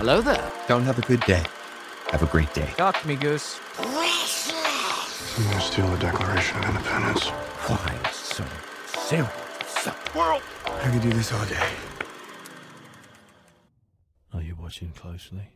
Hello there. Don't have a good day. Have a great day. Talk to me, Goose. I'm gonna steal the Declaration of Independence. Why so serious? World. I could do this all day. Are you watching closely?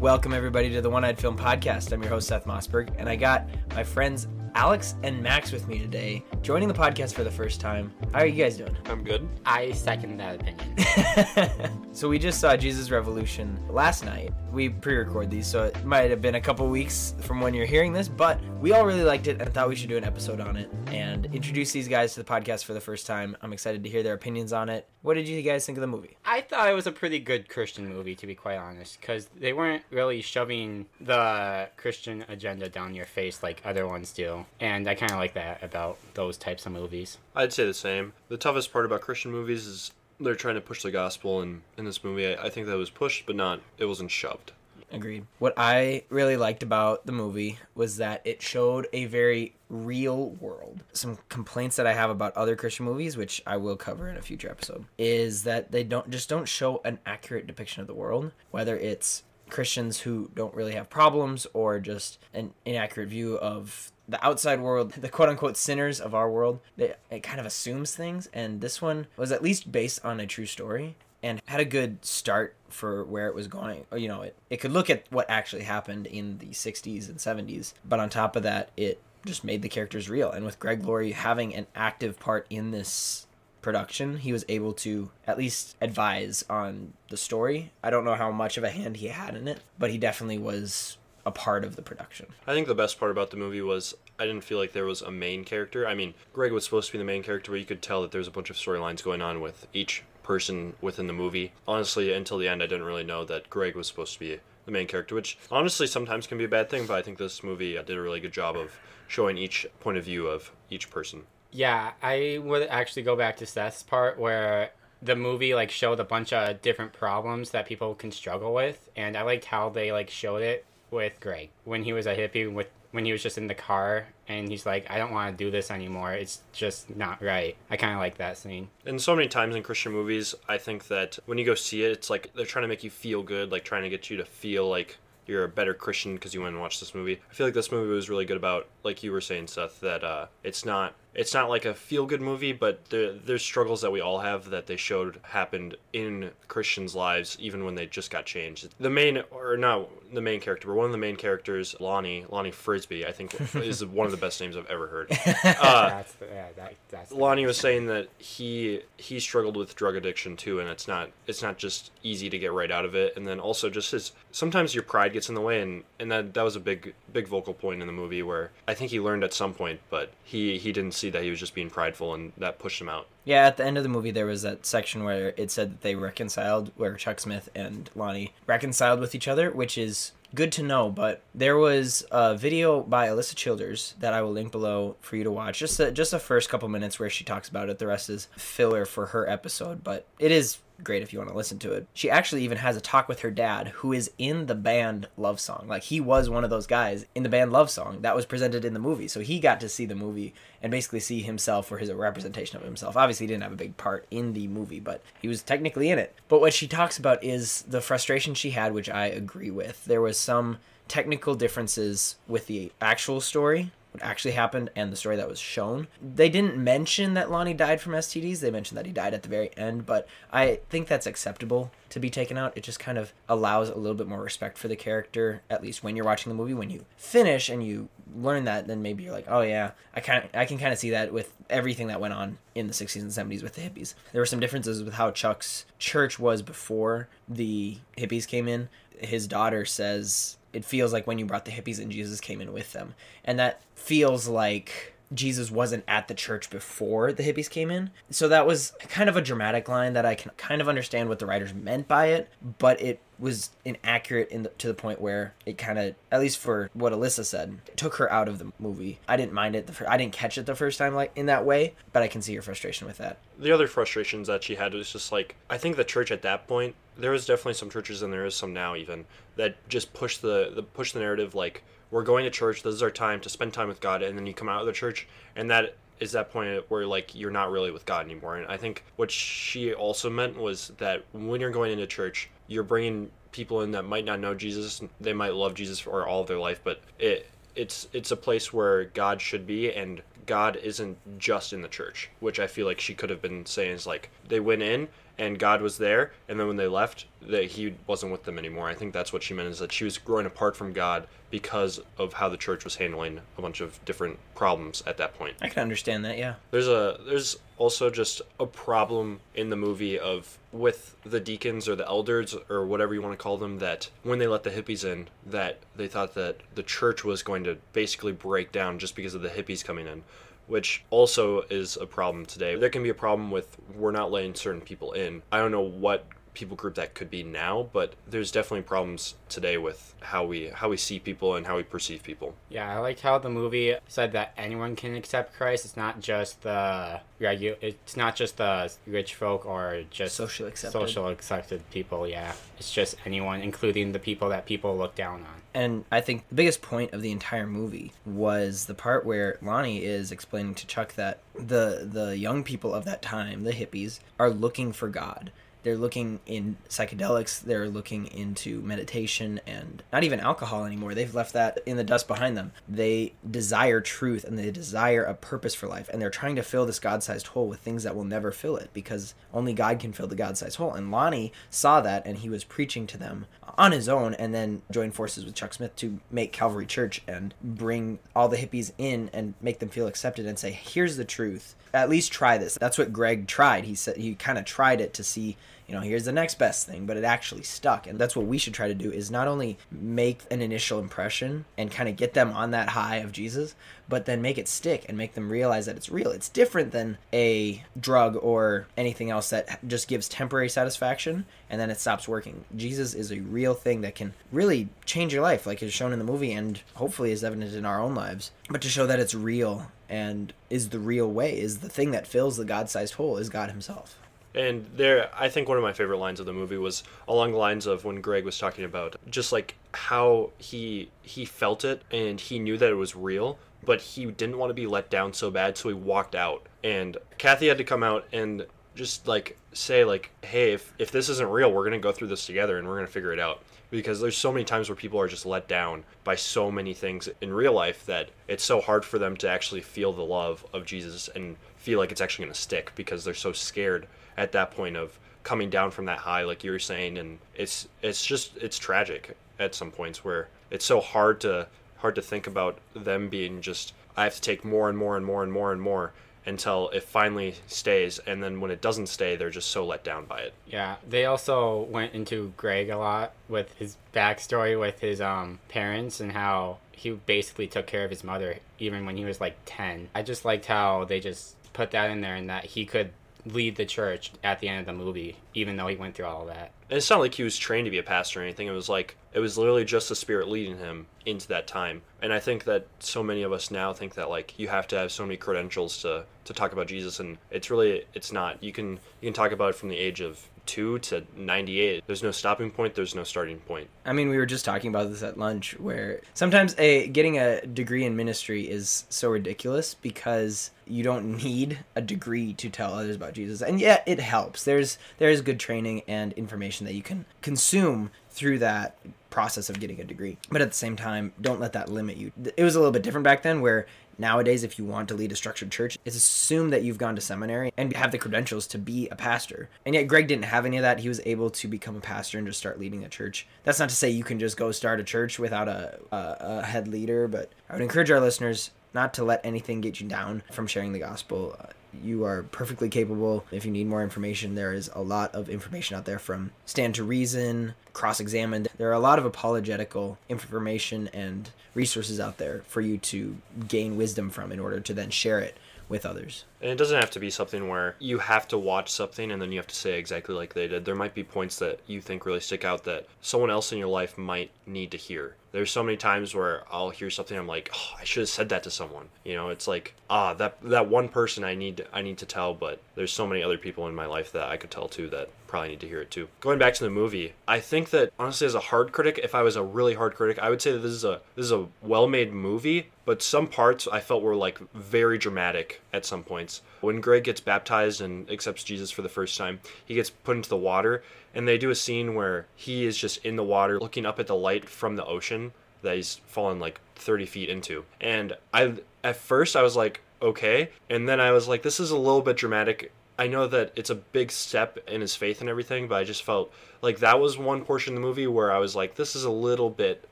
Welcome, everybody, to the One Eyed Film Podcast. I'm your host, Seth Mossberg, and I got my friends Alex and Max with me today, joining the podcast for the first time. How are you guys doing? I'm good. I second that opinion. so, we just saw Jesus Revolution last night. We pre record these, so it might have been a couple weeks from when you're hearing this, but we all really liked it and thought we should do an episode on it and introduce these guys to the podcast for the first time. I'm excited to hear their opinions on it. What did you guys think of the movie? I thought it was a pretty good Christian movie, to be quite honest, because they weren't really shoving the Christian agenda down your face like other ones do. And I kind of like that about those types of movies. I'd say the same. The toughest part about Christian movies is they're trying to push the gospel, and in this movie, I, I think that was pushed, but not. It wasn't shoved. Agreed. What I really liked about the movie was that it showed a very real world. Some complaints that I have about other Christian movies, which I will cover in a future episode, is that they don't just don't show an accurate depiction of the world, whether it's Christians who don't really have problems or just an inaccurate view of the outside world, the quote unquote sinners of our world. They, it kind of assumes things, and this one was at least based on a true story and had a good start for where it was going. Oh, you know, it, it could look at what actually happened in the 60s and 70s, but on top of that, it just made the characters real. And with Greg Laurie having an active part in this production, he was able to at least advise on the story. I don't know how much of a hand he had in it, but he definitely was a part of the production. I think the best part about the movie was I didn't feel like there was a main character. I mean, Greg was supposed to be the main character, but you could tell that there's a bunch of storylines going on with each person within the movie. Honestly, until the end, I didn't really know that Greg was supposed to be the main character, which honestly sometimes can be a bad thing, but I think this movie did a really good job of showing each point of view of each person. Yeah, I would actually go back to Seth's part where the movie like showed a bunch of different problems that people can struggle with, and I liked how they like showed it with Greg when he was a hippie with when he was just in the car and he's like, I don't want to do this anymore. It's just not right. I kind of like that scene. And so many times in Christian movies, I think that when you go see it, it's like they're trying to make you feel good, like trying to get you to feel like you're a better Christian because you went and watched this movie. I feel like this movie was really good about, like you were saying, Seth, that uh, it's not it's not like a feel good movie, but there, there's struggles that we all have that they showed happened in Christians' lives, even when they just got changed. The main, or not the main character, but one of the main characters, Lonnie, Lonnie Frisbee, I think is one of the best names I've ever heard. Uh, that's the, yeah, that, that's Lonnie was saying that he he struggled with drug addiction too, and it's not it's not just easy to get right out of it. And then also just his sometimes your pride gets in the way, and and that that was a big big vocal point in the movie where I think he learned at some point, but he he didn't see that he was just being prideful, and that pushed him out. Yeah, at the end of the movie, there was that section where it said that they reconciled, where Chuck Smith and Lonnie reconciled with each other, which is good to know. But there was a video by Alisa Childers that I will link below for you to watch. Just the, just the first couple minutes where she talks about it. The rest is filler for her episode, but it is great if you want to listen to it. She actually even has a talk with her dad, who is in the band Love Song. Like he was one of those guys in the band Love Song that was presented in the movie. So he got to see the movie and basically see himself or his representation of himself. Obviously, he didn't have a big part in the movie, but he was technically in it. But what she talks about is the frustration she had, which I agree with. There was some technical differences with the actual story what actually happened and the story that was shown. They didn't mention that Lonnie died from STDs. They mentioned that he died at the very end, but I think that's acceptable to be taken out. It just kind of allows a little bit more respect for the character, at least when you're watching the movie. When you finish and you learn that, then maybe you're like, oh yeah, I kind I can kind of see that with everything that went on in the 60s and 70s with the hippies. There were some differences with how Chuck's church was before the hippies came in. His daughter says it feels like when you brought the hippies and Jesus came in with them. And that feels like Jesus wasn't at the church before the hippies came in. So that was kind of a dramatic line that I can kind of understand what the writers meant by it, but it was inaccurate in the, to the point where it kind of, at least for what Alisa said, took her out of the movie. I didn't mind it. The fir- I didn't catch it the first time like in that way, but I can see your frustration with that. The other frustrations that she had was just like I think the church at that point there was definitely some churches and there is some now even that just push the, the push the narrative like we're going to church this is our time to spend time with god and then you come out of the church and that is that point where like you're not really with God anymore. And I think what she also meant was that when you're going into church, you're bringing people in that might not know Jesus. They might love Jesus for all of their life, but it it's it's a place where God should be and God isn't just in the church, which I feel like she could have been saying is like they went in and God was there, and then when they left, that he wasn't with them anymore. I think that's what she meant is that she was growing apart from God because of how the church was handling a bunch of different problems at that point. I can understand that. Yeah. There's a there's also just a problem in the movie of with the deacons or the elders or whatever you want to call them that when they let the hippies in that they thought that the church was going to basically break down just because of the hippies coming in which also is a problem today. There can be a problem with we're not letting certain people in. I don't know what people group that could be now, but there's definitely problems today with how we how we see people and how we perceive people. Yeah, I liked how the movie said that anyone can accept Christ. It's not just the regu- It's not just the rich folk or just Socially accepted. social accepted people. Yeah, it's just anyone, including the people that people look down on. And I think the biggest point of the entire movie was the part where Lonnie is explaining to Chuck that the the young people of that time, the hippies, are looking for God. They're looking in psychedelics, they're looking into meditation and not even alcohol anymore. They've left that in the dust behind them. They desire truth and they desire a purpose for life and they're trying to fill this God-sized hole with things that will never fill it because only God can fill the God-sized hole. And Lonnie saw that and he was preaching to them on his own and then joined forces with Chuck Smith to make Calvary Church and bring all the hippies in and make them feel accepted and say, here's the truth. At least try this. That's what Greg tried. He said he kind of tried it to see, you know, here's the next best thing, but it actually stuck. And that's what we should try to do is not only make an initial impression and kind of get them on that high of Jesus, but then make it stick and make them realize that it's real. It's different than a drug or anything else that just gives temporary satisfaction and then it stops working. Jesus is a real thing that can really change your life, like is shown in the movie and hopefully is evident in our own lives. But to show that it's real and is the real way, is the thing that fills the God sized hole, is God Himself. And there, I think one of my favorite lines of the movie was along the lines of when Greg was talking about just like how he he felt it and he knew that it was real, but he didn't want to be let down so bad, so he walked out. And Kathy had to come out and just like say like, hey, if if this isn't real, we're gonna go through this together and we're gonna figure it out. Because there's so many times where people are just let down by so many things in real life that it's so hard for them to actually feel the love of Jesus and feel like it's actually gonna stick because they're so scared at that point of coming down from that high like you were saying and it's it's just it's tragic at some points where it's so hard to hard to think about them being just I have to take more and more and more and more and more until it finally stays and then when it doesn't stay they're just so let down by it Yeah, they also went into Greg a lot with his backstory with his um parents and how he basically took care of his mother even when he was like 10. I just liked how they just put that in there and that he could lead the church at the end of the movie even though he went through all of that. And it's not like he was trained to be a pastor or anything. It was like it was literally just the spirit leading him into that time. And I think that so many of us now think that like you have to have so many credentials to to talk about Jesus and it's really it's not. You can you can talk about it from the age of 2 to 98. There's no stopping point, there's no starting point. I mean, we were just talking about this at lunch, where sometimes a getting a degree in ministry is so ridiculous because you don't need a degree to tell others about Jesus, and yet it helps. There's there is good training and information that you can consume through that process of getting a degree. But at the same time, don't let that limit you. It was a little bit different back then, where nowadays if you want to lead a structured church it's assumed that you've gone to seminary and have the credentials to be a pastor. And yet greg didn't have any of that. He was able to become a pastor and just start leading a church. That's not to say you can just go start a church without a, a, a head leader but i would encourage our listeners not to let anything get you down from sharing the gospel uh, you are perfectly capable. If you need more information, there is a lot of information out there from Stand to Reason, Cross Examined. There are a lot of apologetical information and resources out there for you to gain wisdom from in order to then share it with others. And it doesn't have to be something where you have to watch something and then you have to say exactly like they did. There might be points that you think really stick out that someone else in your life might need to hear. There's so many times where I'll hear something I'm like, oh, I should have said that to someone. You know, it's like ah that that one person I need I need to tell, but there's so many other people in my life that I could tell to that probably need to hear it too. Going back to the movie, I think that honestly, as a hard critic, if I was a really hard critic, I would say that this is a this is a well-made movie. But some parts I felt were like very dramatic at some points. When Greg gets baptized and accepts Jesus for the first time, he gets put into the water, and they do a scene where he is just in the water, looking up at the light from the ocean that he's fallen like 30 feet into. And I at first I was like, okay, and then I was like, this is a little bit dramatic I know that it's a big step in his faith and everything, but I just felt like that was one portion of the movie where I was like, this is a little bit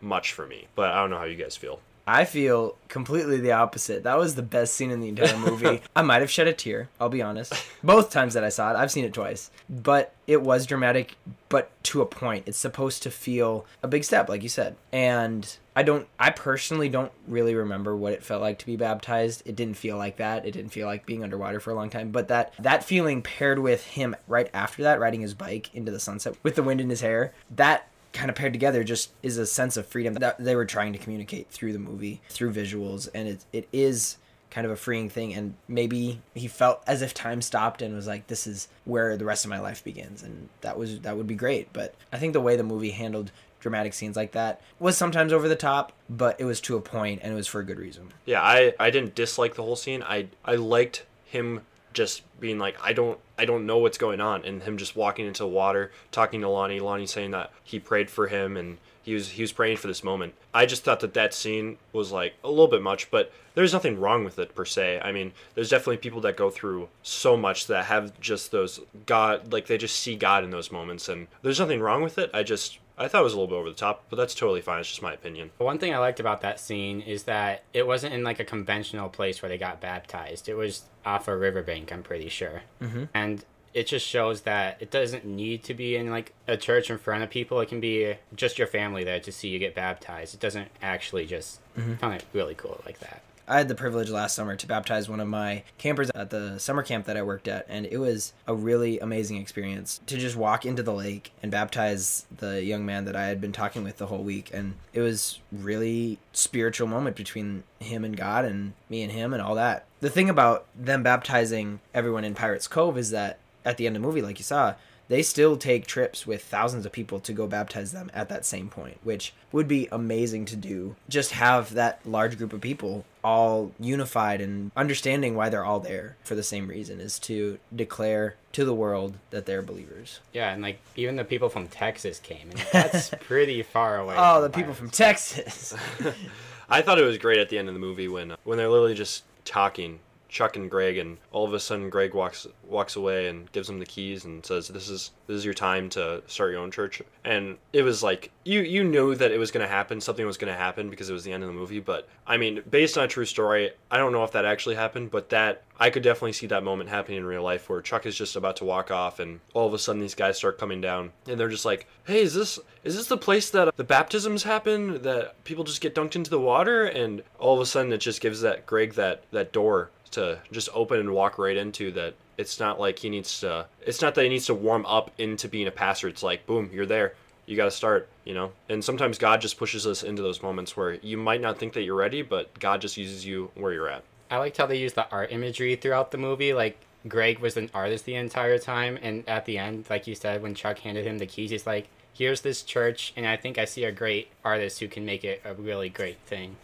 much for me. But I don't know how you guys feel. I feel completely the opposite. That was the best scene in the entire movie. I might have shed a tear, I'll be honest. Both times that I saw it, I've seen it twice. But it was dramatic, but to a point. It's supposed to feel a big step, like you said. And I don't, I personally don't really remember what it felt like to be baptized. It didn't feel like that. It didn't feel like being underwater for a long time. But that, that feeling paired with him right after that, riding his bike into the sunset with the wind in his hair, that kind of paired together just is a sense of freedom that they were trying to communicate through the movie through visuals and it, it is kind of a freeing thing. And maybe he felt as if time stopped and was like this is where the rest of my life begins. And that was that would be great. But i think the way the movie handled dramatic scenes like that was sometimes over the top but it was to a point and it was for a good reason. Yeah i i didn't dislike the whole scene. I i liked him just being like I don't I don't know what's going on and him just walking into the water talking to Lonnie Lonnie saying that he prayed for him and he was he was praying for this moment. I just thought that that scene was like a little bit much, but there's nothing wrong with it per se. I mean, there's definitely people that go through so much that have just those God like they just see God in those moments and there's nothing wrong with it. I just I thought it was a little bit over the top, but that's totally fine. It's just my opinion. One thing I liked about that scene is that it wasn't in like a conventional place where they got baptized. It was off a riverbank, I'm pretty sure. Mm-hmm. And it just shows that it doesn't need to be in like a church in front of people. It can be just your family there to see you get baptized. It doesn't actually just mm-hmm. kind of really cool like that. I had the privilege last summer to baptize one of my campers at the summer camp that I worked at, and it was a really amazing experience to just walk into the lake and baptize the young man that I had been talking with the whole week. And it was really spiritual moment between him and God and me and him and all that. The thing about them baptizing everyone in Pirates Cove is that at the end of the movie, like you saw, they still take trips with thousands of people to go baptize them at that same point, which would be amazing to do. Just have that large group of people all unified and understanding why they're all there for the same reason is to declare to the world that they're believers. Yeah, and like even the people from Texas came, and that's pretty far away. Oh, the people from Texas. I thought it was great at the end of the movie when when they're literally just talking Chuck and Greg, and all of a sudden Greg walks walks away and gives him the keys and says, "This is this is your time to start your own church." And it was like you you knew that it was going to happen, something was going to happen because it was the end of the movie. But I mean, based on a true story, I don't know if that actually happened, but that I could definitely see that moment happening in real life where Chuck is just about to walk off, and all of a sudden these guys start coming down, and they're just like, "Hey, is this is this the place that the baptisms happen? That people just get dunked into the water?" And all of a sudden it just gives that Greg that that door to just open and walk right into that it's not like he needs to it's not that he needs to warm up into being a pastor it's like boom you're there. You got to start you know? And sometimes god just pushes us into those moments where you might not think that you're ready but god just uses you where you're at. I liked how they used the art imagery throughout the movie. Like greg was an artist the entire time and at the end like you said when chuck handed him the keys he's like here's this church and i think i see a great artist who can make it a really great thing.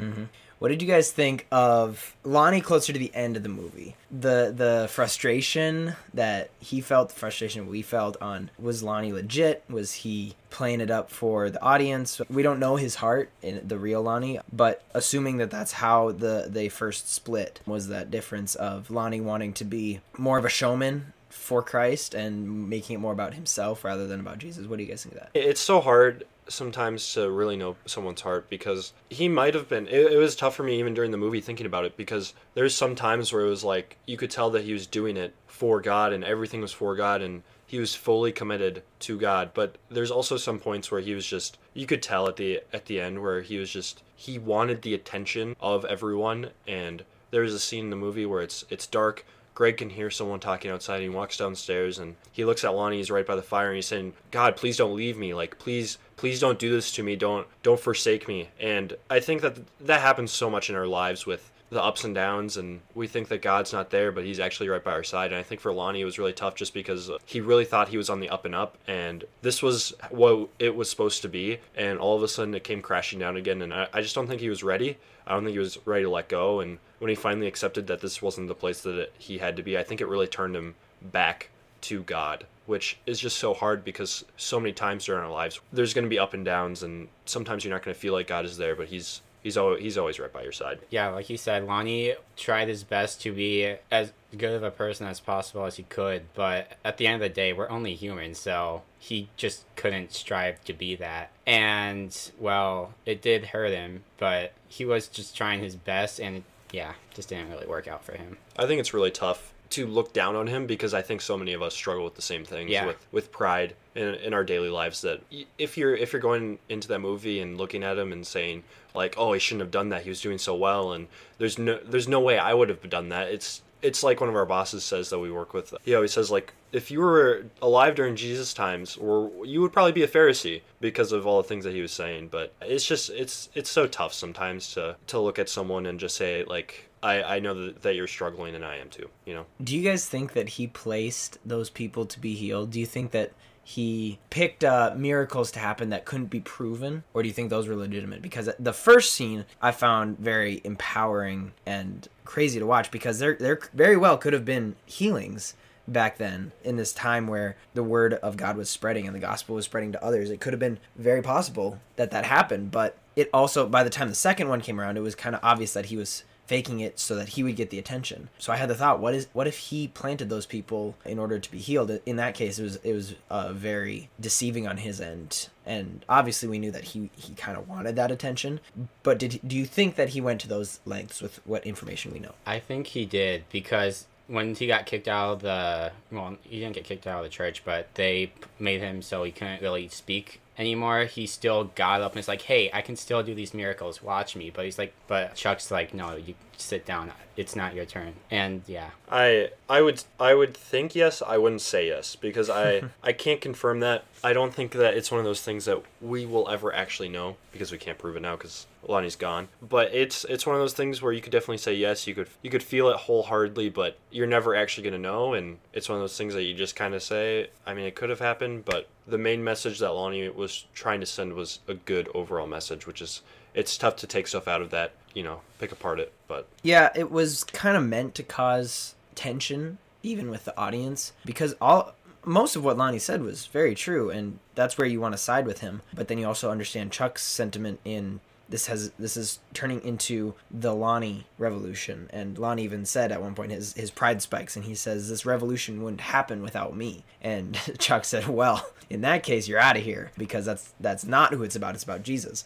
Mm-hmm. What did you guys think of Lonnie closer to the end of the movie? The the frustration that he felt, the frustration we felt on was Lonnie legit? Was he playing it up for the audience? We don't know his heart in the real Lonnie, but assuming that that's how the they first split was that difference of Lonnie wanting to be more of a showman for Christ and making it more about himself rather than about Jesus. What do you guys think of that? It's so hard sometimes to really know someone's heart because he might have been it, it, was tough for me even during the movie thinking about it because there's some times where it was like you could tell that he was doing it for God and everything was for God and he was fully committed to God. But there's also some points where he was just you could tell at the at the end where he was just he wanted the attention of everyone and there's a scene in the movie where it's it's dark Greg can hear someone talking outside. And he walks downstairs and he looks at Lonnie. He's right by the fire and he's saying, "God, please don't leave me. Like, please, please don't do this to me. Don't, don't forsake me." And I think that that happens so much in our lives with the ups and downs and we think that God's not there but he's actually right by our side. And I think for Lonnie it was really tough just because he really thought he was on the up and up and this was what it was supposed to be. And all of a sudden it came crashing down again and I, I just don't think he was ready. I don't think he was ready to let go. And when he finally accepted that this wasn't the place that it, he had to be I think it really turned him back to God which is just so hard because so many times during our lives there's going to be up and downs and sometimes you're not going to feel like God is there but he's he's always he's always right by your side. Yeah, like you said, Lonnie tried his best to be as good of a person as possible as he could, but at the end of the day, we're only humans, so he just couldn't strive to be that. And well, it did hurt him, but he was just trying his best and yeah, just didn't really work out for him. I think it's really tough to look down on him because I think so many of us struggle with the same things Yeah. with with pride in, in our daily lives that if you're if you're going into that movie and looking at him and saying like oh he shouldn't have done that. He was doing so well. And there's no there's no way I would have done that. It's it's like one of our bosses says that we work with. He always says like if you were alive during Jesus times or you would probably be a Pharisee because of all the things that he was saying. But it's just it's it's so tough sometimes to to look at someone and just say like I, I know that, that you're struggling and I am too, you know? Do you guys think that he placed those people to be healed? Do you think that he picked uh, miracles to happen that couldn't be proven, or do you think those were legitimate? Because the first scene I found very empowering and crazy to watch because there there very well could have been healings back then in this time where the word of God was spreading and the gospel was spreading to others. It could have been very possible that that happened, but it also by the time the second one came around, it was kind of obvious that he was faking it so that he would get the attention. So I had the thought, what is what if he planted those people in order to be healed? In that case, it was it was uh, very deceiving on his end, and obviously we knew that he he kind of wanted that attention. But did do you think that he went to those lengths with what information we know? I think he did because when he got kicked out of the well, he didn't get kicked out of the church, but they made him so he couldn't really speak anymore. He still got up and was like, "Hey, I can still do these miracles. Watch me." But he's like, but Chuck's like, "No, you sit down. It's not your turn." And yeah, I I would I would think yes. I wouldn't say yes because I I can't confirm that. I don't think that it's one of those things that we will ever actually know because we can't prove it now because Lonnie's gone. But it's it's one of those things where you could definitely say yes. You could you could feel it wholeheartedly, but you're never actually gonna know. And it's one of those things that you just kind of say. I mean, it could have happened, but the main message that Lonnie was trying to send was a good overall message, which is it's tough to take stuff out of that. You know, pick apart it, but Yeah, it was kind of meant to cause tension, even with the audience, because all most of what Lonnie said was very true, and that's where you want to side with him. But then you also understand Chuck's sentiment in this has this is turning into the Lonnie revolution, and Lonnie even said at one point his his pride spikes, and he says this revolution wouldn't happen without me. And Chuck said, well, in that case, you're out of here because that's that's not who it's about. It's about Jesus.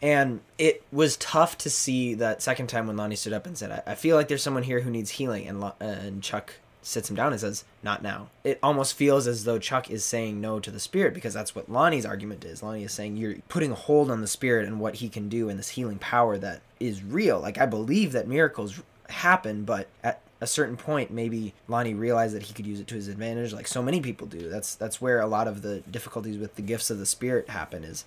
And it was tough to see that second time when Lonnie stood up and said, I, I feel like there's someone here who needs healing. And, Lo- and Chuck sits him down and says, Not now. It almost feels as though Chuck is saying no to the spirit because that's what Lonnie's argument is. Lonnie is saying you're putting a hold on the spirit and what he can do and this healing power that is real. Like, I believe that miracles happen, but at a certain point maybe Lonnie realized that he could use it to his advantage like so many people do. That's that's where a lot of the difficulties with the gifts of the spirit happen is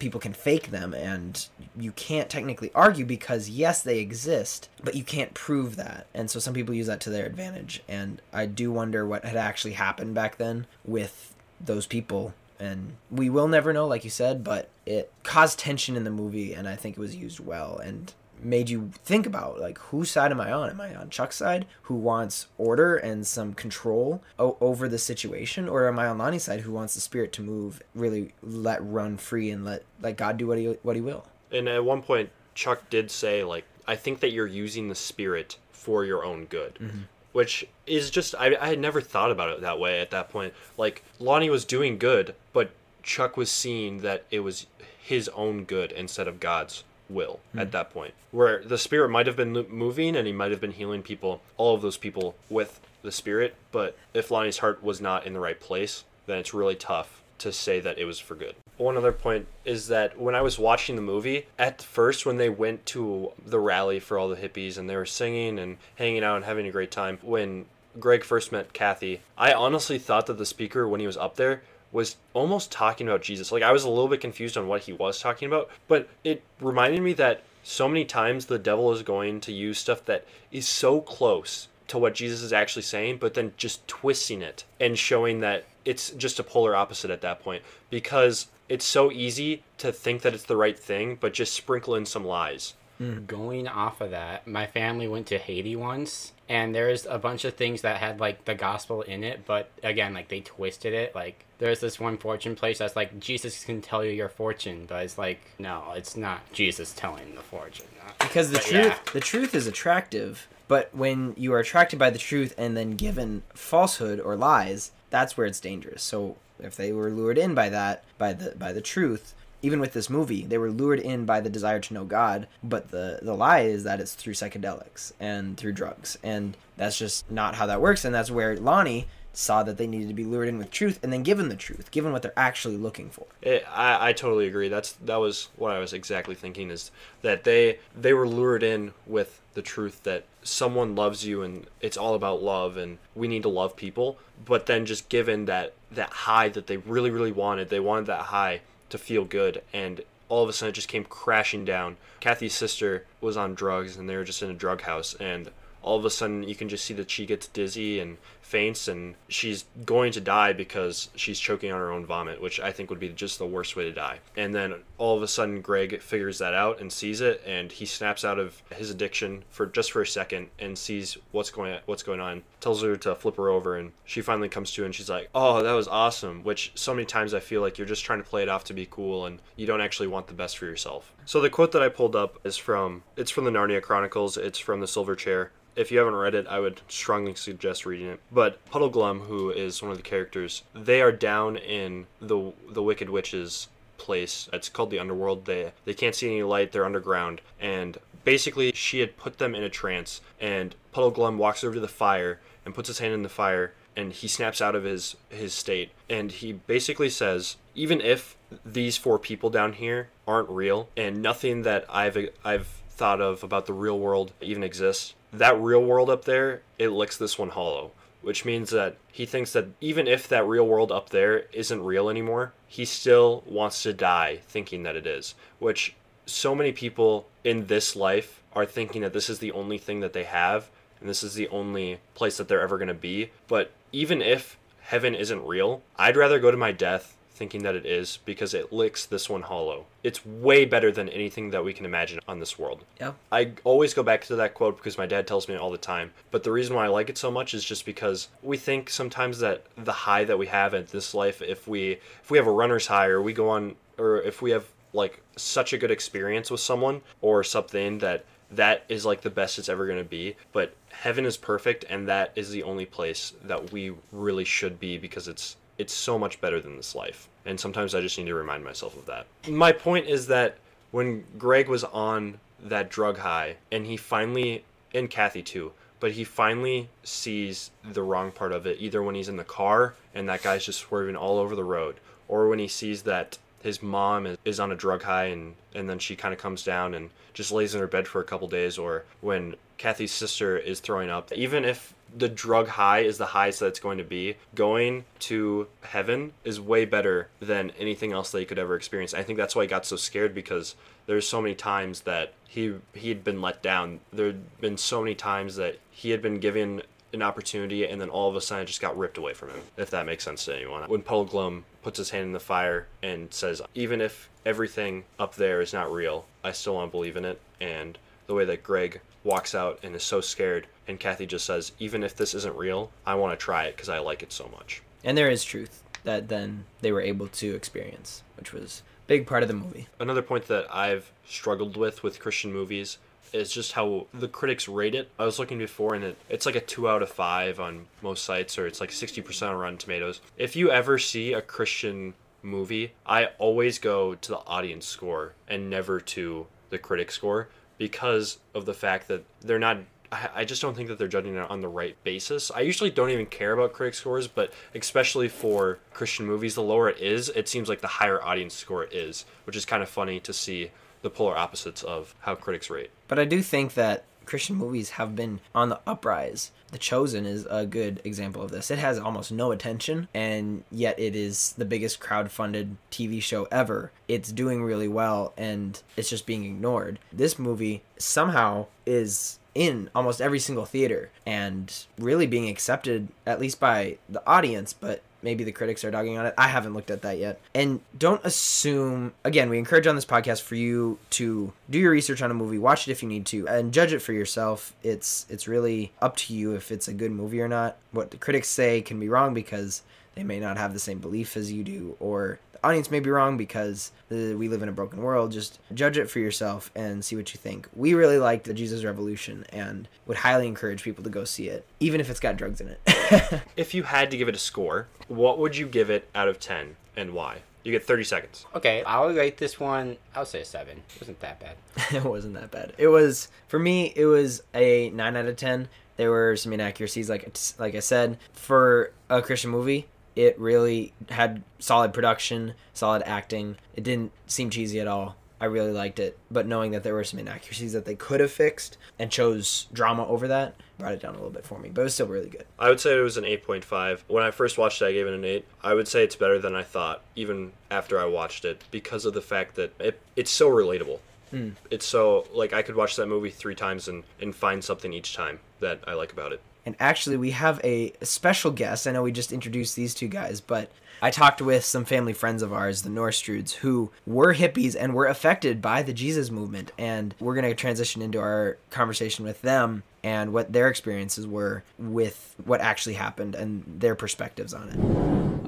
people can fake them and you can't technically argue because yes they exist but you can't prove that. And so some people use that to their advantage. And i do wonder what had actually happened back then with those people. And we will never know like you said but it caused tension in the movie and i think it was used well. And made you think about like whose side am I on? Am I on Chuck's side, who wants order and some control o- over the situation, or am I on Lonnie's side, who wants the spirit to move, really let run free and let let God do what he what he will? And at one point, Chuck did say, like, I think that you're using the spirit for your own good. Mm-hmm. Which is just, I, I had never thought about it that way at that point. Like, Lonnie was doing good, but Chuck was seeing that it was his own good instead of God's will hmm. at that point. Where the spirit might have been moving and he might have been healing people, all of those people with the spirit, but if Lonnie's heart was not in the right place, then it's really tough to say that it was for good. One other point is that when I was watching the movie, at first when they went to the rally for all the hippies and they were singing and hanging out and having a great time, when Greg first met Kathy, I honestly thought that the speaker, when he was up there, was almost talking about Jesus. Like, I was a little bit confused on what he was talking about, but it reminded me that so many times the devil is going to use stuff that is so close to what Jesus is actually saying, but then just twisting it and showing that it's just a polar opposite at that point because it's so easy to think that it's the right thing, but just sprinkle in some lies. Mm, going off of that, my family went to Haiti once, and there's a bunch of things that had like the gospel in it, but again, like they twisted it. Like there's this one fortune place that's like Jesus can tell you your fortune, but it's like no, it's not Jesus telling the fortune. Uh, because the But truth yeah. the truth is attractive but when you are attracted by the truth and then given falsehood or lies that's where it's dangerous so if they were lured in by that by the by the truth even with this movie they were lured in by the desire to know god but the the lie is that it's through psychedelics and through drugs and that's just not how that works and that's where lonnie saw that they needed to be lured in with truth and then given the truth given what they're actually looking for It, I, I totally agree. That's that was what I was exactly thinking is that they they were lured in with the truth that someone loves you and it's all about love and we need to love people, but then just given that that high that they really really wanted, they wanted that high to feel good and all of a sudden it just came crashing down. Kathy's sister was on drugs and they were just in a drug house and all of a sudden you can just see that she gets dizzy and faints and she's going to die because she's choking on her own vomit which i think would be just the worst way to die. And then all of a sudden greg figures that out and sees it and he snaps out of his addiction for just for a second and sees what's going what's going on tells her to flip her over and she finally comes to and she's like oh that was awesome which so many times i feel like you're just trying to play it off to be cool and you don't actually want the best for yourself. So the quote that i pulled up is from it's from the narnia chronicles it's from the silver chair. If you haven't read it, I would strongly suggest reading it. But Puddleglum, who is one of the characters, they are down in the the Wicked Witch's place. It's called the Underworld. They they can't see any light. They're underground, and basically she had put them in a trance. And Puddleglum walks over to the fire and puts his hand in the fire, and he snaps out of his his state. And he basically says, even if these four people down here aren't real, and nothing that I've I've thought of about the real world even exists, that real world up there, it licks this one hollow. Which means that he thinks that even if that real world up there isn't real anymore, he still wants to die thinking that it is. Which so many people in this life are thinking that this is the only thing that they have and this is the only place that they're ever going to be. But even if heaven isn't real, I'd rather go to my death thinking that it is because it licks this one hollow. It's way better than anything that we can imagine on this world. yeah I always go back to that quote because my dad tells me all the time. But the reason why I like it so much is just because we think sometimes that the high that we have in this life, if we if we have a runner's high or we go on or if we have like such a good experience with someone or something that that is like the best it's ever going to be. But heaven is perfect and that is the only place that we really should be because it's it's so much better than this life. And sometimes I just need to remind myself of that. My point is that when Greg was on that drug high and he finally and Kathy too, but he finally sees the wrong part of it either when he's in the car and that guy's just swerving all over the road or when he sees that his mom is, on a drug high and and then she kind of comes down and just lays in her bed for a couple days or when Kathy's sister is throwing up even if the drug high is the highest that it's going to be. Going to heaven is way better than anything else that he could ever experience. I think that's why he got so scared because there's so many times that he he'd been let down. There'd been so many times that he had been given an opportunity and then all of a sudden it just got ripped away from him if that makes sense to anyone. When Puddleglum puts his hand in the fire and says even if everything up there is not real i still want to believe in it and the way that greg walks out and is so scared and kathy just says even if this isn't real i want to try it because i like it so much and there is truth that then they were able to experience which was a big part of the movie another point that I've struggled with with Christian movies is just how the critics rate it. I was looking before and it, it's like a 2 out of 5 on most sites or it's like 60% on Rotten Tomatoes. If you ever see a Christian movie, I always go to the audience score and never to the critic score because of the fact that they're not I just don't think that they're judging it on the right basis. I usually don't even care about critic scores, but especially for Christian movies, the lower it is, it seems like the higher audience score it is, which is kind of funny to see the polar opposites of how critics rate. But I do think that Christian movies have been on the uprise. The Chosen is a good example of this. It has almost no attention, and yet it is the biggest crowd-funded TV show ever. It's doing really well, and it's just being ignored. This movie somehow is in almost every single theater and really being accepted at least by the audience but maybe the critics are dogging on it. I haven't looked at that yet. And don't assume again we encourage on this podcast for you to do your research on a movie watch it if you need to and judge it for yourself. It's it's really up to you if it's a good movie or not. What the critics say can be wrong because they may not have the same belief as you do or audience may be wrong because uh, we live in a broken world. Just judge it for yourself and see what you think. We really liked the Jesus Revolution and would highly encourage people to go see it, even if it's got drugs in it. If you had to give it a score, what would you give it out of 10 and why? You get 30 seconds. Okay, I'll rate this one. I'll say a seven. It wasn't that bad. it wasn't that bad. It was for me. It was a nine out of ten. There were some inaccuracies, like like I said, for a Christian movie. It really had solid production, solid acting. It didn't seem cheesy at all. I really liked it, but knowing that there were some inaccuracies that they could have fixed and chose drama over that brought it down a little bit for me. But it was still really good. I would say it was an 8.5. When I first watched it, I gave it an 8. I would say it's better than I thought, even after I watched it, because of the fact that it, it's so relatable. Hmm. It's so, like, I could watch that movie three times and, and find something each time that I like about it. And actually, we have a special guest. I know we just introduced these two guys, but I talked with some family friends of ours, the Norstruds, who were hippies and were affected by the Jesus movement. And we're going to transition into our conversation with them and what their experiences were with what actually happened and their perspectives on it.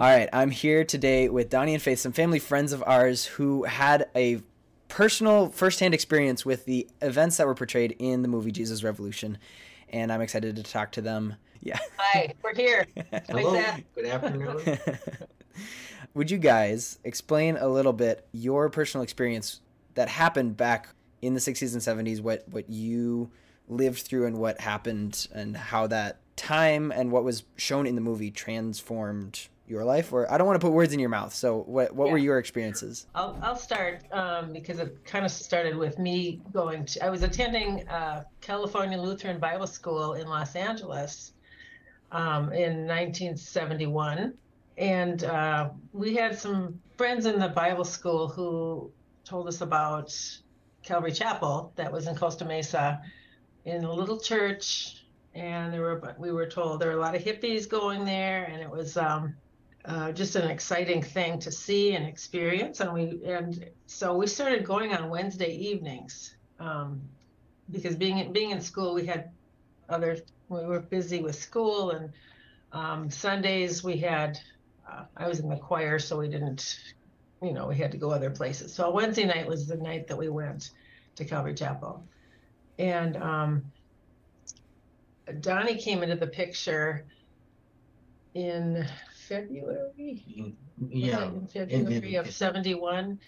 All right, I'm here today with Donnie and Faith, some family friends of ours who had a personal firsthand experience with the events that were portrayed in the movie Jesus Revolution. And I'm excited to talk to them. Yeah. Hi, we're here. Hello. Like Good afternoon. Would you guys explain a little bit your personal experience that happened back in the 60s and 70s, what, what you lived through and what happened, and how that time and what was shown in the movie transformed your life? Or I don't want to put words in your mouth. So, what, what were your experiences? I'll, I'll start um, because it kind of started with me going to, I was attending uh, California Lutheran Bible School in Los Angeles um, in 1971. And uh, we had some friends in the Bible school who told us about Calvary Chapel that was in Costa Mesa in a little church. And there were, we were told there were a lot of hippies going there, and it was um, uh, just an exciting thing to see and experience. And we and so we started going on Wednesday evenings um, because being in, being in school, we had other we were busy with school and um, Sundays we had uh, I was in the choir, so we didn't you know we had to go other places. So Wednesday night was the night that we went to Calvary Chapel, and um, Donnie came into the picture in February Yeah. in February of '71.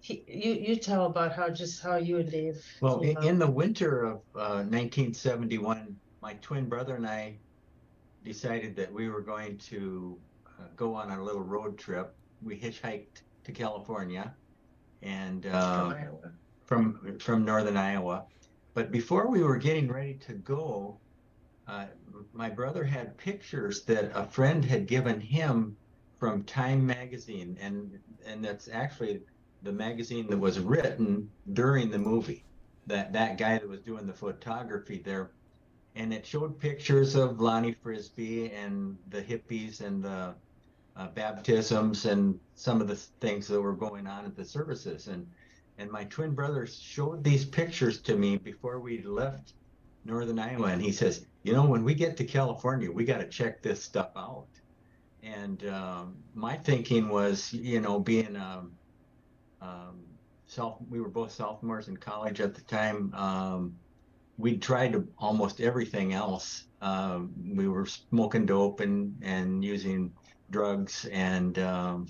He, You you tell about how just how you and Dave. Well, came in, the winter of uh, 1971, my twin brother and I decided that we were going to uh, go on a little road trip. We hitchhiked to California, and uh, Iowa. from from northern Iowa. But before we were getting ready to go, uh, my brother had pictures that a friend had given him from Time magazine, and and that's actually the magazine that was written during the movie. That that guy that was doing the photography there, and it showed pictures of Lonnie Frisbee and the hippies and the uh, baptisms and some of the things that were going on at the services and and my twin brother showed these pictures to me before we left northern iowa and he says you know when we get to california we got to check this stuff out and um, my thinking was you know being um, um, self we were both sophomores in college at the time um, we tried to almost everything else um, we were smoking dope and and using drugs and um,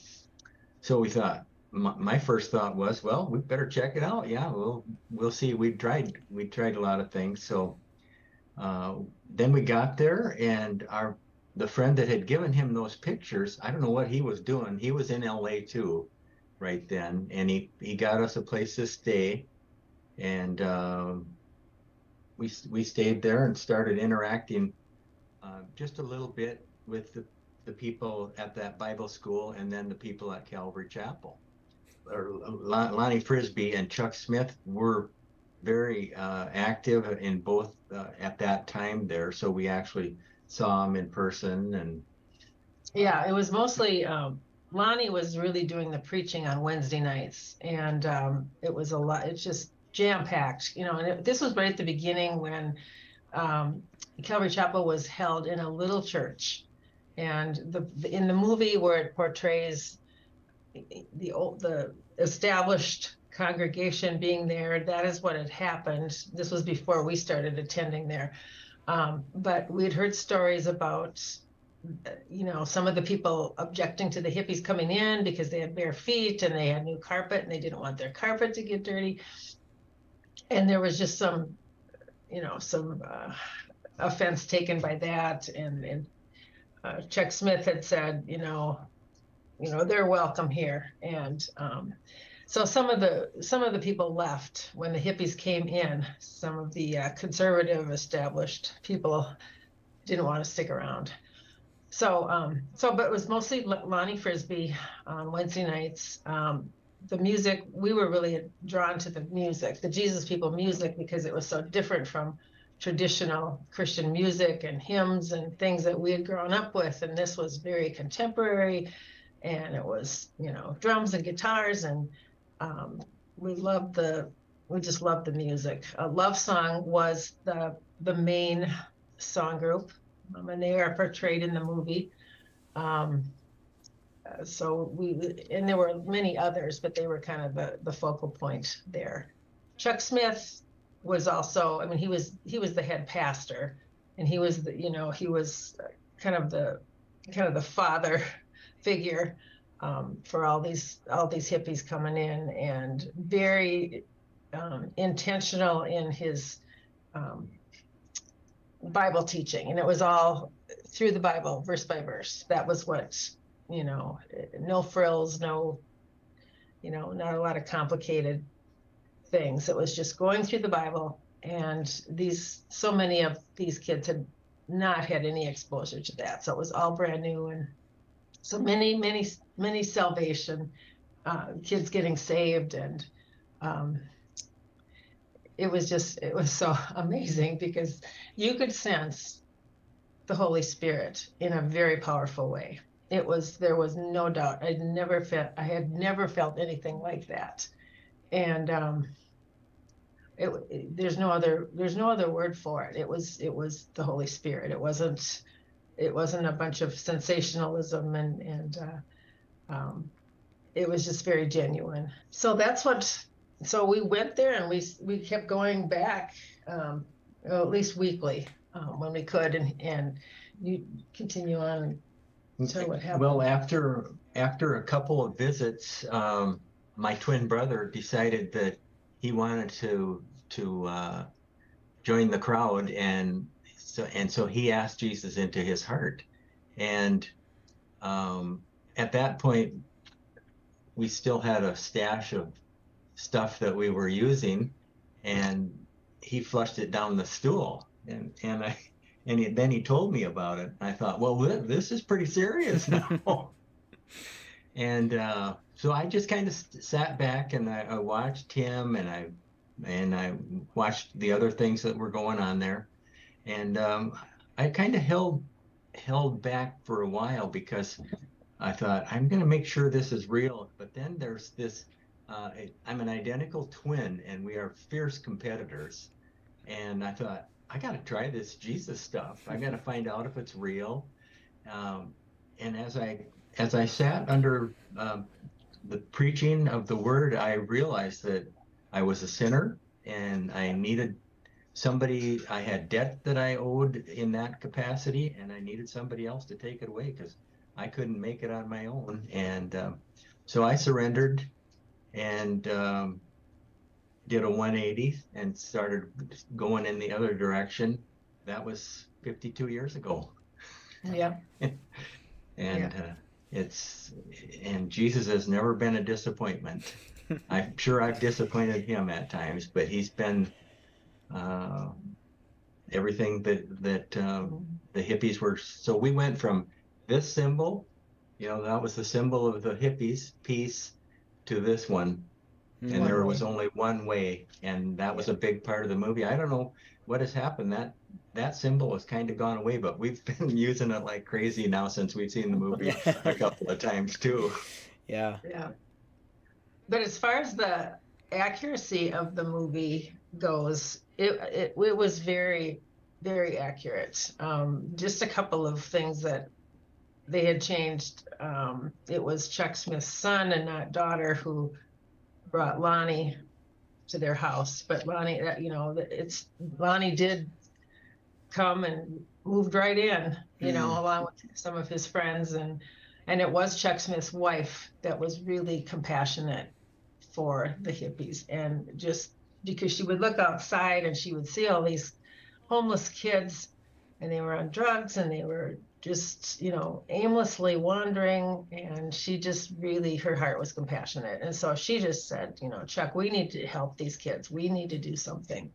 so we thought my, my first thought was, well, we better check it out. Yeah, we'll we'll see. We tried we tried a lot of things. So uh, then we got there, and our the friend that had given him those pictures, I don't know what he was doing. He was in L.A. too, right then, and he he got us a place to stay, and um we we stayed there and started interacting uh, just a little bit with the, the people at that Bible school and then the people at Calvary Chapel. Or Lon- Lonnie Frisbee and Chuck Smith were very uh, active in both uh, at that time there, so we actually saw him in person and Yeah, it was mostly um, Lonnie was really doing the preaching on Wednesday nights, and um, it was a lot. It's just jam packed, you know. And it, this was right at the beginning when um, Calvary Chapel was held in a little church, and the, the in the movie where it portrays the old the established congregation being there, that is what had happened. This was before we started attending there, um, but we'd heard stories about you know, some of the people objecting to the hippies coming in because they had bare feet and they had new carpet and they didn't want their carpet to get dirty. And there was just some, you know, some uh, offense taken by that. And, and uh, Chuck Smith had said, you know, you know, they're welcome here. And um, so some of the some of the people left when the hippies came in. Some of the uh, conservative established people didn't want to stick around so um so but it was mostly lonnie frisbee on wednesday nights um the music we were really drawn to the music the jesus people music because it was so different from traditional christian music and hymns and things that we had grown up with and this was very contemporary and it was you know drums and guitars and um, we loved the we just loved the music a love song was the the main song group um, and they are portrayed in the movie. Um, uh, so we and there were many others, but they were kind of the, the focal point there. Chuck Smith was also, I mean, he was he was the head pastor, and he was the you know he was kind of the kind of the father figure um, for all these all these hippies coming in, and very um, intentional in his um, Bible teaching, and it was all through the Bible, verse by verse. That was what, you know, no frills, no, you know, not a lot of complicated things. It was just going through the Bible, and these, so many of these kids had not had any exposure to that, so it was all brand new, and so many, many, many salvation, uh, kids getting saved, and um, it was just it was so amazing because you could sense the holy spirit in a very powerful way. It was there was no doubt. I'd never felt i had never felt anything like that. And um it, there's no other there's no other word for it. It was it was the holy spirit. It wasn't it wasn't a bunch of sensationalism and and uh, um, it was just very genuine. So that's what so we went there and we we kept going back um, at least weekly um, when we could and and you continue on to what happened. Well after after a couple of visits um, my twin brother decided that he wanted to to uh, join the crowd and so and so he asked jesus into his heart. And um, at that point we still had a stash of stuff that we were using and he flushed it down the stool. And and i and he, then he told me about it. I thought well this is pretty serious now. And uh, so i just kind of sat back and I, I, watched him and i and i watched the other things that were going on there and um, i kind of held held back for a while because i thought i'm going to make sure this is real but then there's this uh, I'm an identical twin, and we are fierce competitors. And I thought, I got to try this Jesus stuff. I got to find out if it's real. Um, and as I as I sat under um, the preaching of the word, I realized that I was a sinner and I needed somebody. I had debt that I owed in that capacity, and I needed somebody else to take it away because I couldn't make it on my own. And um, so I surrendered and um, did a 180 and started going in the other direction. That was 52 years ago. Yeah. and yeah. Uh, it's and Jesus has never been a disappointment. I'm sure I've disappointed him at times, but he's been uh, everything that that um, the hippies were. So we went from this symbol, you know, that was the symbol of the hippies, peace, to this one, and Mm. there was only one way, and that was a big part of the movie. I don't know what has happened. That that symbol has kind of gone away, but we've been using it like crazy now since we've seen the movie a couple of times too. Yeah. Yeah. But as far as the accuracy of the movie goes, it it, it was very, very accurate. Um, just a couple of things that they had changed. Um, it was Chuck Smith's son and not daughter who brought Lonnie to their house. But Lonnie, uh, you know, it's Lonnie did come and moved right in, you know, along with some of his friends and and it was Chuck Smith's wife that was really compassionate for the hippies and just because she would look outside and she would see all these homeless kids and they were on drugs and they were just you know aimlessly wandering and she just really her heart was compassionate. And so she just said you know chuck we need to help these kids. We need to do something.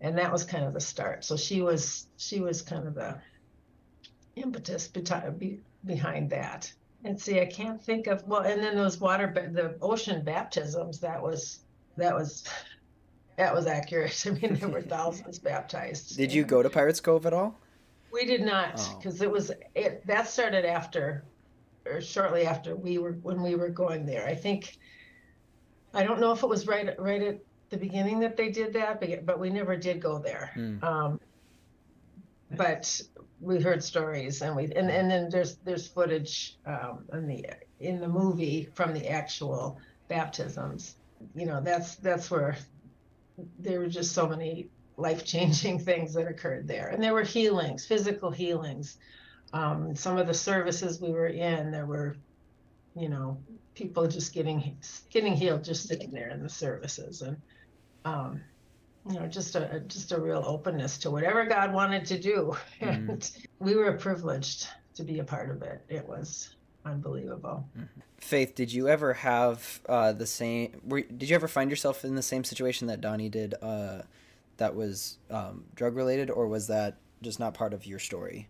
And that was kind of the start. So she was she was kind of the impetus be, behind that. And see i can't think of well and then those water the ocean baptisms that was that was that was accurate i mean there were thousands baptized Did you go to Pirates Cove at all? we did not Oh. because it was it that started after or shortly after we were when we were going there i think i don't know if it was right right at the beginning that they did that but, but we never did go there Hmm. um, but we heard stories and we and, and then there's there's footage um, in the in the movie from the actual baptisms you know that's that's where there were just so many life-changing things that occurred there. And there were healings physical healings. Um, some of the services we were in there were you know people just getting getting healed just sitting there in the services. And um, you know just a just a real openness to whatever god wanted to do. And we were privileged to be a part of it. It was unbelievable Faith, did you ever have uh, the same? Were, did you ever find yourself in the same situation that Donnie did? Uh, that was um, drug related, or was that just not part of your story?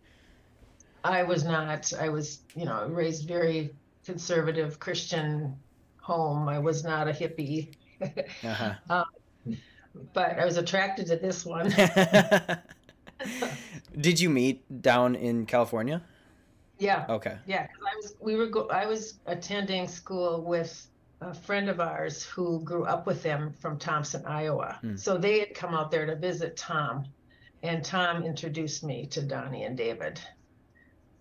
I was not. I was, you know, raised very conservative Christian home. I was not a hippie, Uh-huh. but I was attracted to this one. did you meet down in California? Yeah, Okay. Yeah, I was. We were. Go, I was attending school with a friend of ours who grew up with them from Thompson, Iowa. Hmm. So they had come out there to visit Tom, and Tom introduced me to Donnie and David.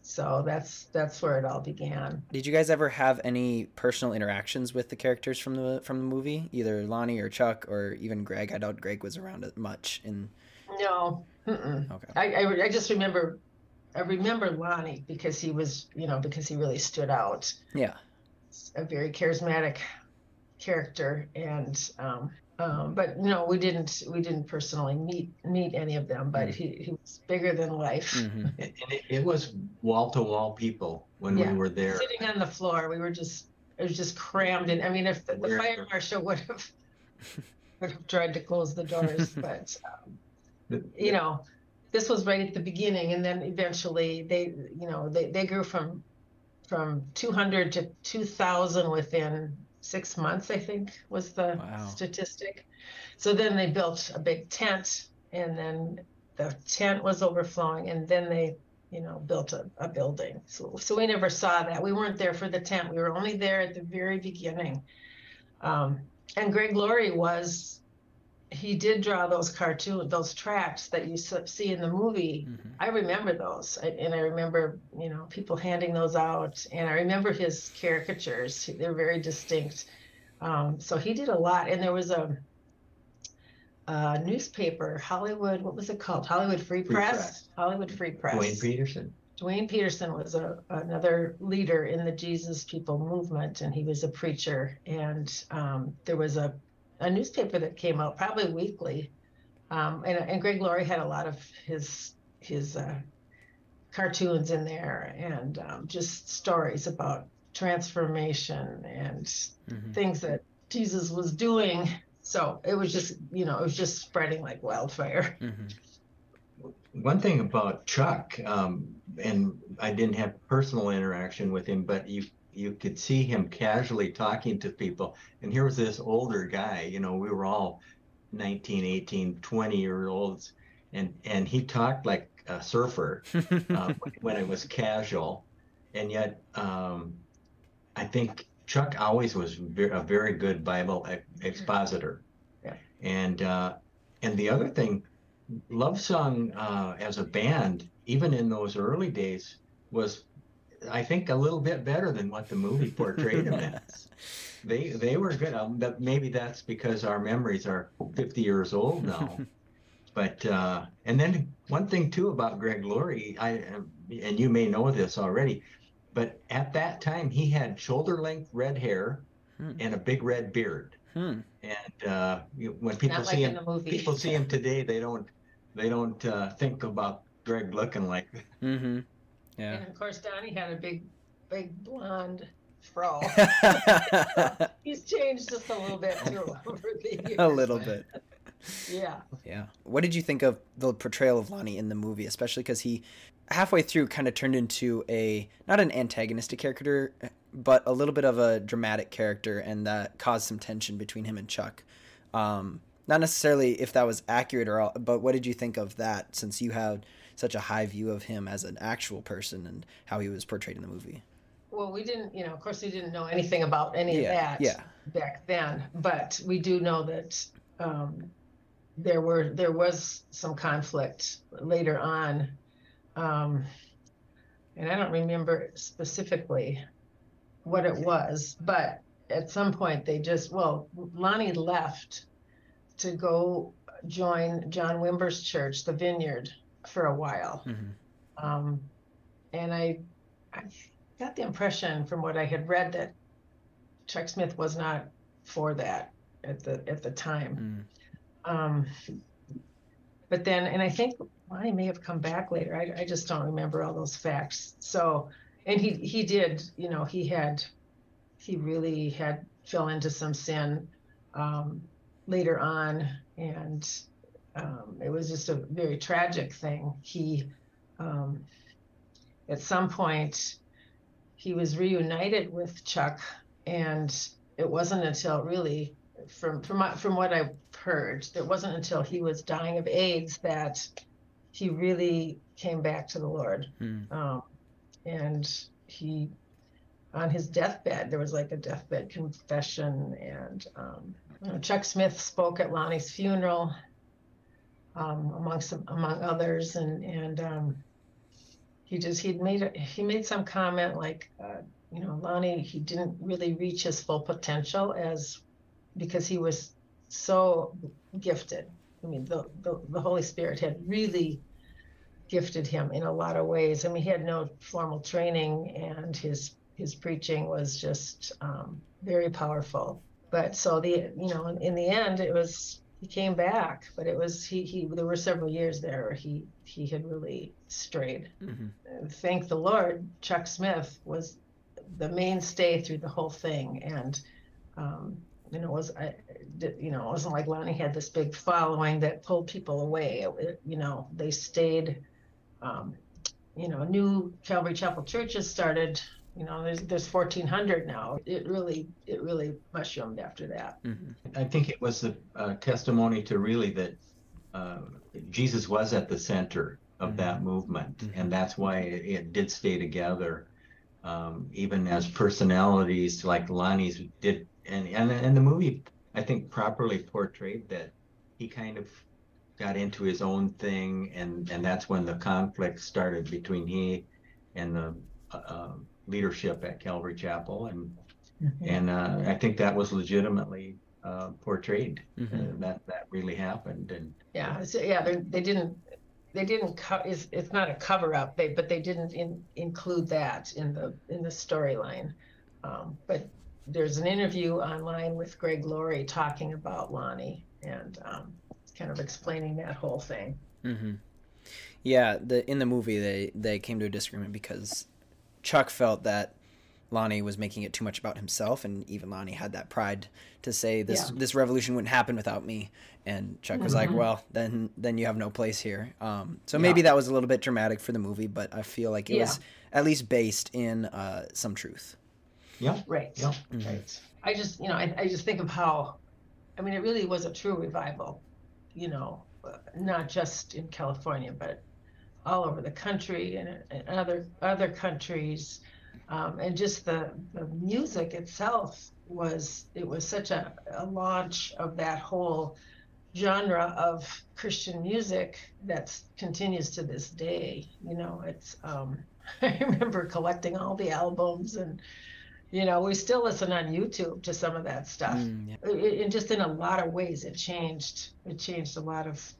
So that's that's where it all began. Did you guys ever have any personal interactions with the characters from the from the movie, either Lonnie or Chuck or even Greg? I doubt Greg was around much. In No. Mm-mm. okay. I, I, I just remember I remember Lonnie because he was you know because he really stood out Yeah. a very charismatic character and um, um, but no we didn't we didn't personally meet meet any of them but he, he was bigger than life hmm And it, it was wall to wall people when Yeah. we were there. sitting on the floor we were just it was just crammed in I mean if the, the fire marshal would have would have tried to close the doors but um, you know this was right at the beginning and then eventually they you know they, they grew from from 200 to 2000 within six months i think was the Wow. statistic. So then they built a big tent and then the tent was overflowing and then they you know built a, a building. So, so we never saw that. We weren't there for the tent. We were only there at the very beginning. Um, and greg laurie was he did draw those cartoon those tracks that you see in the movie hmm i remember those and i remember you know people handing those out and i remember his caricatures they're very distinct um, so he did a lot and there was a, a newspaper hollywood what was it called hollywood free, Free press? Press. hollywood free press Duane Pederson. Duane Pederson was a, another leader in the Jesus People movement, and he was a preacher. And um, there was a, a newspaper that came out probably weekly, um, and, and Greg Laurie had a lot of his his uh, cartoons in there, and um, just stories about transformation and hmm things that Jesus was doing. So it was just you know it was just spreading like wildfire. hmm one thing about Chuck, um, and I didn't have personal interaction with him, but you you could see him casually talking to people. And here was this older guy, you know, we were all 19, 18, 20 year olds, and and he talked like a surfer uh, when it was casual, and yet um, I think Chuck always was a very good Bible expositor. Yeah. And uh, and the other thing, Love Song uh, as a band, even in those early days, was I think a little bit better than what the movie portrayed them as. They they were good. Um, but maybe that's because our memories are 50 years old now. but uh, and then one thing too about Greg Laurie, I and you may know this already, but at that time he had shoulder length red hair Hmm. and a big red beard. Hmm. And uh, when people Not see like him, people see him today, they don't they don't uh, think about Greg looking like that. Mm-hmm. Yeah. And of course, Donnie had a big, big blonde fro. He's changed just a little bit too over the years. a little bit. Yeah. Yeah. What did you think of the portrayal of Lonnie in the movie, especially because he halfway through kind of turned into a not an antagonistic character, but a little bit of a dramatic character, and that caused some tension between him and Chuck. Um, not necessarily if that was accurate or all, but what did you think of that? Since you had such a high view of him as an actual person and how he was portrayed in the movie. Well, we didn't, you know, of course, we didn't know anything about any Yeah, of that yeah. back then, but we do know that um, there were there was some conflict later on, um, and I don't remember specifically what it was, but at some point they just well, Lonnie left to go join John Wimber's church, the Vineyard, for a while. Mhm. Um, and I, I got the impression from what I had read that Chuck Smith was not for that at the at the time. Um, but then, and I think Lonnie may have come back later. I, I just don't remember all those facts. So, and he he did, you know, he had, he really had fell into some sin um, later on, and um, it was just a very tragic thing. He, um, at some point, he was reunited with Chuck, and it wasn't until really, from from from what I've heard, it wasn't until he was dying of AIDS that he really came back to the Lord. Hmm. Um, and he, on his deathbed, there was like a deathbed confession, and um, Chuck Smith spoke at Lonnie's funeral um, amongst among others, and and um, he just he'd made a, he made some comment like, uh, you know, Lonnie he didn't really reach his full potential as because he was so gifted. I mean, the the, the Holy Spirit had really gifted him in a lot of ways. I mean, he had no formal training, and his his preaching was just um, very powerful. But so the you know in, in the end it was he came back, but it was he he there were several years there where he he had really strayed. Mhm. And thank the Lord, Chuck Smith was the mainstay through the whole thing, and um, you know it was I, you know it wasn't like Lonnie had this big following that pulled people away. It- it- you know they stayed. Um, you know, new Calvary Chapel churches started. You know, there's there's 1,400 now. It really it really mushroomed after that. Mhm. I think it was a, a testimony to really that uh, Jesus was at the center of Mhm. that movement, Mhm. and that's why it, it did stay together. Um, even as personalities like Lonnie's did, and, and and the movie I think properly portrayed that he kind of got into his own thing, and and that's when the conflict started between he and the uh, uh, leadership at Calvary Chapel, and and uh, I think that was legitimately uh, portrayed. Uh, that that really happened, and Yeah, so, yeah, they they didn't they didn't co- it's, it's not a cover up. They but they didn't in, include that in the in the storyline. Um, but there's an interview online with Greg Laurie talking about Lonnie and um, kind of explaining that whole thing. Mm-hmm. Yeah, the in the movie they they came to a disagreement because Chuck felt that Lonnie was making it too much about himself, and even Lonnie had that pride to say this Yeah. this revolution wouldn't happen without me. And Chuck was like, Mhm. "Well, then then you have no place here." Um, so maybe that was a little bit dramatic for the movie, but I feel like it was at least based in uh, some truth. Yeah. Right. Yeah. Mhm. Right. I just, you know, I, I just think of how, I mean, it really was a true revival, you know, uh, not just in California, but all over the country and, and other other countries, um, and just the the music itself was it was such a, a launch of that whole genre of Christian music that continues to this day. You know, it's um, I remember collecting all the albums and you know we still listen on youtube to some of that stuff Mm, yeah. it, it just in a lot of ways it changed it changed a lot of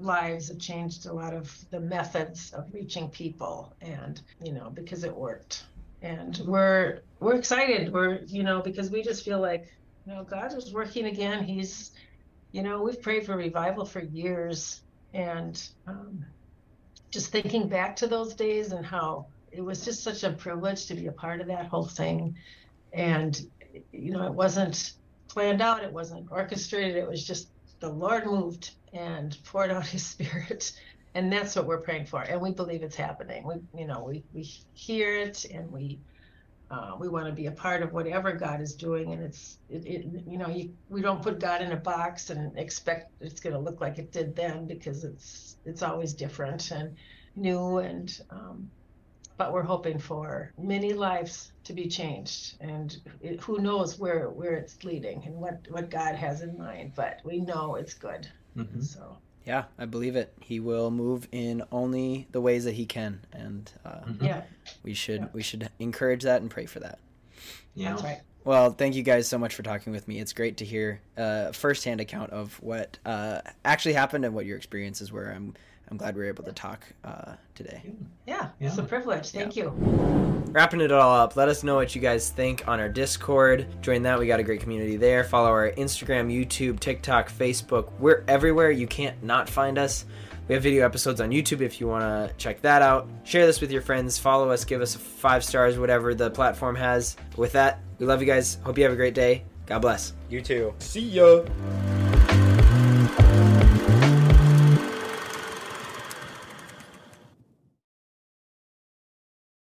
lives it changed a lot of the methods of reaching people and you know because it worked. And we're we're excited. We're you know because we just feel like you know god is working again. He's you know we've prayed for revival for years. And um, just thinking back to those days and how it was just such a privilege to be a part of that whole thing. And you know it wasn't planned out. It wasn't orchestrated. It was just the lord moved and poured out his spirit and that's what we're praying for and we believe it's happening. We you know we we hear it and we uh, we want to be a part of whatever God is doing, and it's it, it you know you, we don't put God in a box and expect it's going to look like it did then because it's it's always different and new and um, but we're hoping for many lives to be changed and it, who knows where where it's leading and what what God has in mind but we know it's good Mhm. so Yeah, I believe it. He will move in only the ways that he can, and uh, Mhm. yeah we should Yeah. we should encourage that and pray for that. Yeah. that's right Well, thank you guys so much for talking with me. It's great to hear a firsthand account of what uh, actually happened and what your experiences were. I'm I'm glad we were able to talk uh, today. yeah, it's a privilege thank you Wrapping it all up, let us know what you guys think on our Discord. Join that. We got a great community there. Follow our Instagram, YouTube, TikTok, Facebook. We're everywhere. You can't not find us. We have video episodes on YouTube if you want to check that out. Share this with your friends. Follow us. Give us five stars, whatever the platform has. With that, we love you guys. Hope you have a great day. God bless. You too. See ya.